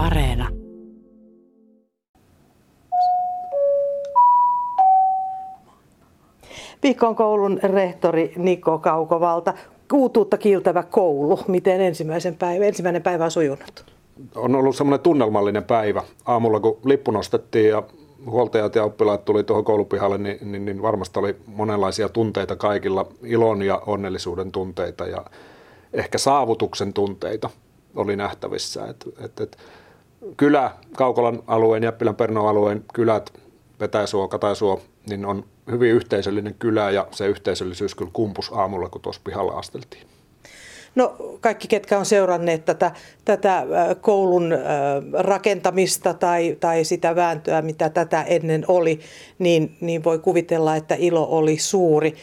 Areena. Viikon koulun rehtori Niko Kaukovalta. Uutuutta kiiltävä koulu. Miten ensimmäisen päivä, ensimmäinen päivä on sujunut? On ollut semmoinen tunnelmallinen päivä. Aamulla kun lippu nostettiin ja huoltajat ja oppilaat tuli tuohon koulupihalle, niin, niin, niin varmasti oli monenlaisia tunteita kaikilla, ilon ja onnellisuuden tunteita ja ehkä saavutuksen tunteita oli nähtävissä. Et, et, et, kylä, Kaukolan alueen, Jäppilän Pernon alueen kylät, Petäisuo, Kataisuo, niin on hyvin yhteisöllinen kylä ja se yhteisöllisyys kyllä kumpus aamulla, kun tuossa pihalla asteltiin. No kaikki, ketkä on seuranneet tätä, tätä koulun rakentamista tai, tai sitä vääntöä, mitä tätä ennen oli, niin, niin voi kuvitella, että ilo oli suuri.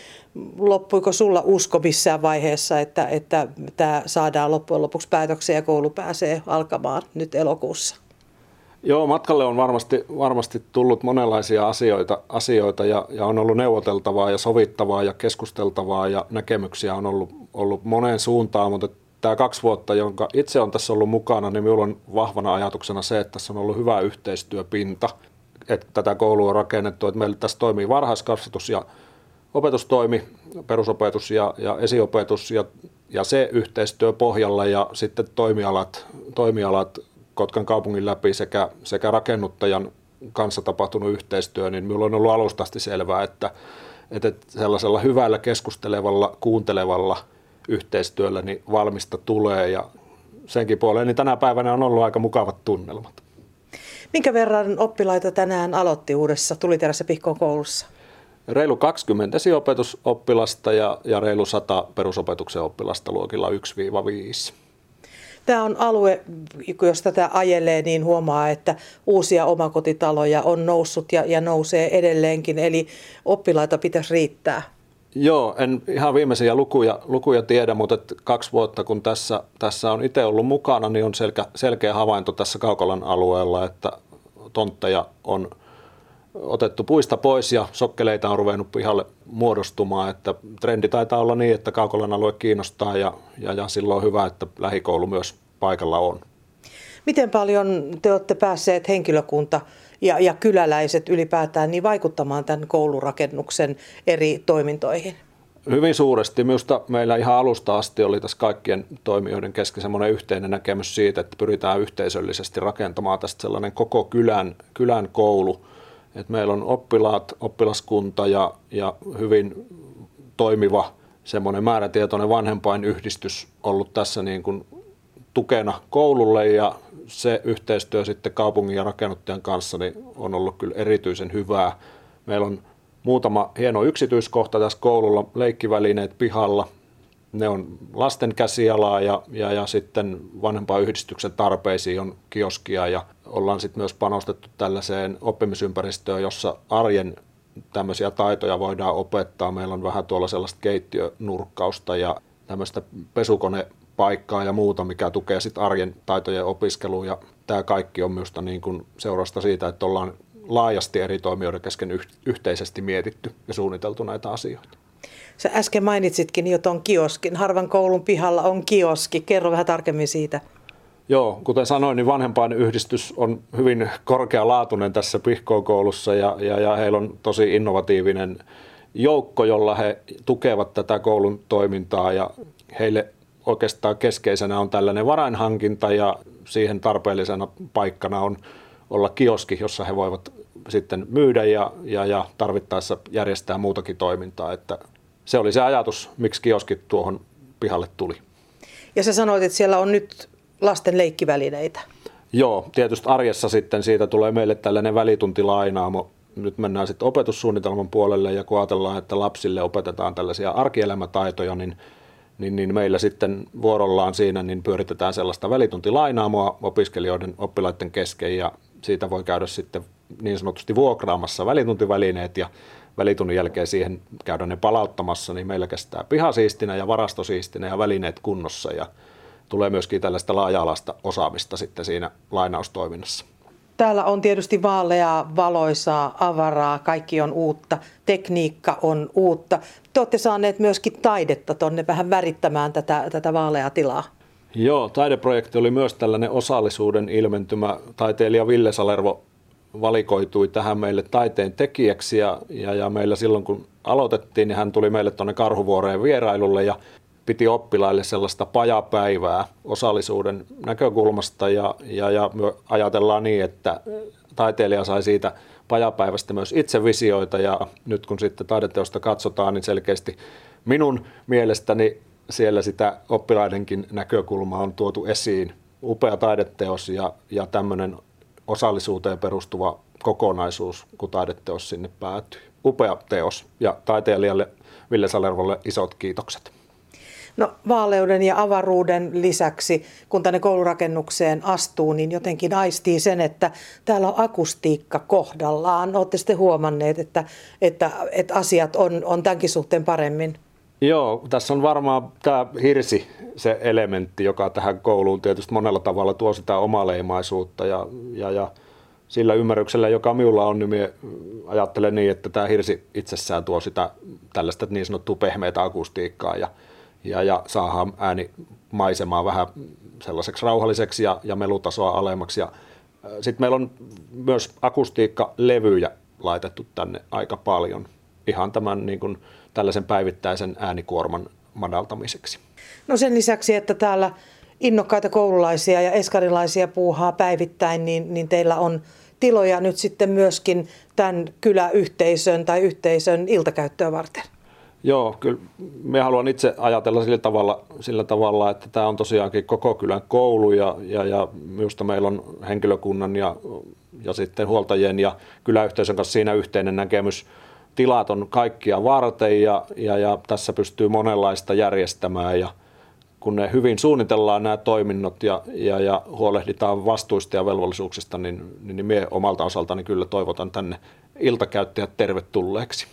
Loppuiko sulla usko missään vaiheessa, että, että tämä saadaan loppujen lopuksi päätökseen ja koulu pääsee alkamaan nyt elokuussa? Joo, matkalle on varmasti, varmasti tullut monenlaisia asioita, asioita ja, ja on ollut neuvoteltavaa ja sovittavaa ja keskusteltavaa ja näkemyksiä on ollut, ollut moneen suuntaan, mutta tämä kaksi vuotta, jonka itse on tässä ollut mukana, niin minulla on vahvana ajatuksena se, että tässä on ollut hyvä yhteistyöpinta, että tätä koulua on rakennettu, että meillä tässä toimii varhaiskasvatus ja opetustoimi, perusopetus ja, ja esiopetus ja, ja se yhteistyö pohjalla ja sitten toimialat, toimialat Kotkan kaupungin läpi sekä, sekä rakennuttajan kanssa tapahtunut yhteistyö, niin minulla on ollut alustasti selvää, että, että sellaisella hyvällä keskustelevalla, kuuntelevalla yhteistyöllä niin valmista tulee ja senkin puoleen niin tänä päivänä on ollut aika mukavat tunnelmat. Minkä verran oppilaita tänään aloitti uudessa Tuliterässä Pihkon koulussa? Reilu 20 esiopetusoppilasta ja, ja reilu 100 perusopetuksen oppilasta luokilla 1-5. Tämä on alue, jos tätä ajelee, niin huomaa, että uusia omakotitaloja on noussut ja, ja nousee edelleenkin, eli oppilaita pitäisi riittää. Joo, en ihan viimeisiä lukuja, lukuja tiedä, mutta kaksi vuotta kun tässä, tässä on itse ollut mukana, niin on selkeä, selkeä havainto tässä Kaukolan alueella, että tontteja on otettu puista pois ja sokkeleita on ruvennut pihalle muodostumaan. Että trendi taitaa olla niin, että Kaukolan alue kiinnostaa ja, ja, ja silloin on hyvä, että lähikoulu myös paikalla on. Miten paljon te olette päässeet henkilökunta ja, ja kyläläiset ylipäätään niin vaikuttamaan tämän koulurakennuksen eri toimintoihin? Hyvin suuresti. Minusta meillä ihan alusta asti oli tässä kaikkien toimijoiden kesken semmoinen yhteinen näkemys siitä, että pyritään yhteisöllisesti rakentamaan tästä sellainen koko kylän, kylän koulu – et meillä on oppilaat, oppilaskunta ja, ja hyvin toimiva semmoinen määrätietoinen vanhempainyhdistys ollut tässä niin kuin tukena koululle ja se yhteistyö sitten kaupungin ja rakennuttajan kanssa niin on ollut kyllä erityisen hyvää. Meillä on muutama hieno yksityiskohta tässä koululla, leikkivälineet pihalla, ne on lasten käsialaa ja, ja, ja sitten vanhempaan yhdistyksen tarpeisiin on kioskia ja ollaan sitten myös panostettu tällaiseen oppimisympäristöön, jossa arjen tämmöisiä taitoja voidaan opettaa. Meillä on vähän tuolla sellaista keittiönurkkausta ja tämmöistä pesukonepaikkaa ja muuta, mikä tukee sitten arjen taitojen opiskelua. Ja tämä kaikki on minusta niin kuin seurasta siitä, että ollaan laajasti eri toimijoiden kesken yhteisesti mietitty ja suunniteltu näitä asioita. Sä äsken mainitsitkin jo tuon kioskin. Harvan koulun pihalla on kioski. Kerro vähän tarkemmin siitä. Joo, kuten sanoin, niin vanhempain yhdistys on hyvin korkealaatuinen tässä Pihkoon koulussa ja, ja, ja heillä on tosi innovatiivinen joukko, jolla he tukevat tätä koulun toimintaa ja heille oikeastaan keskeisenä on tällainen varainhankinta ja siihen tarpeellisena paikkana on olla kioski, jossa he voivat sitten myydä ja, ja, ja tarvittaessa järjestää muutakin toimintaa, että se oli se ajatus, miksi kioskit tuohon pihalle tuli. Ja sä sanoit, että siellä on nyt lasten leikkivälineitä. Joo, tietysti arjessa sitten siitä tulee meille tällainen välituntilainaamo. Nyt mennään sitten opetussuunnitelman puolelle ja kun ajatellaan, että lapsille opetetaan tällaisia arkielämätaitoja, niin, niin, niin meillä sitten vuorollaan siinä niin pyöritetään sellaista välituntilainaamoa opiskelijoiden oppilaiden kesken ja siitä voi käydä sitten niin sanotusti vuokraamassa välituntivälineet ja välitunnin jälkeen siihen käydä ne palauttamassa, niin meillä kestää pihasiistinä ja varastosiistinä ja välineet kunnossa ja tulee myöskin tällaista laaja-alaista osaamista sitten siinä lainaustoiminnassa. Täällä on tietysti vaaleaa, valoisaa, avaraa, kaikki on uutta, tekniikka on uutta. Te olette saaneet myöskin taidetta tuonne vähän värittämään tätä, tätä vaaleaa tilaa. Joo, taideprojekti oli myös tällainen osallisuuden ilmentymä. Taiteilija Ville Salervo valikoitui tähän meille taiteen tekijäksi ja, ja, ja meillä silloin kun aloitettiin, niin hän tuli meille tuonne Karhuvuoreen vierailulle ja piti oppilaille sellaista pajapäivää osallisuuden näkökulmasta ja, ja, ja ajatellaan niin, että taiteilija sai siitä pajapäivästä myös itse visioita ja nyt kun sitten taideteosta katsotaan, niin selkeästi minun mielestäni siellä sitä oppilaidenkin näkökulmaa on tuotu esiin. Upea taideteos ja, ja tämmöinen osallisuuteen perustuva kokonaisuus, kun taideteos sinne päätyy. Upea teos ja taiteilijalle Ville Salervolle isot kiitokset. No vaaleuden ja avaruuden lisäksi, kun tänne koulurakennukseen astuu, niin jotenkin aistii sen, että täällä on akustiikka kohdallaan. Olette sitten huomanneet, että, että, että asiat on, on tämänkin suhteen paremmin? Joo, tässä on varmaan tämä hirsi se elementti, joka tähän kouluun tietysti monella tavalla tuo sitä omaleimaisuutta ja, ja, ja sillä ymmärryksellä, joka minulla on, niin minä ajattelen niin, että tämä hirsi itsessään tuo sitä tällaista niin sanottua pehmeitä akustiikkaa ja, ja, ja saadaan ääni maisemaa vähän sellaiseksi rauhalliseksi ja, ja melutasoa alemmaksi. Sitten meillä on myös akustiikkalevyjä laitettu tänne aika paljon ihan tämän niin kuin, tällaisen päivittäisen äänikuorman madaltamiseksi. No sen lisäksi, että täällä innokkaita koululaisia ja eskarilaisia puuhaa päivittäin, niin, niin teillä on tiloja nyt sitten myöskin tämän kyläyhteisön tai yhteisön iltakäyttöä varten. Joo, kyllä me haluan itse ajatella sillä tavalla, sillä tavalla että tämä on tosiaankin koko kylän koulu ja, ja, ja minusta meillä on henkilökunnan ja, ja sitten huoltajien ja kyläyhteisön kanssa siinä yhteinen näkemys – tilat on kaikkia varten ja, ja, ja tässä pystyy monenlaista järjestämään ja kun ne hyvin suunnitellaan nämä toiminnot ja, ja, ja huolehditaan vastuista ja velvollisuuksista, niin, niin, niin minä omalta osaltani kyllä toivotan tänne iltakäyttäjät tervetulleeksi.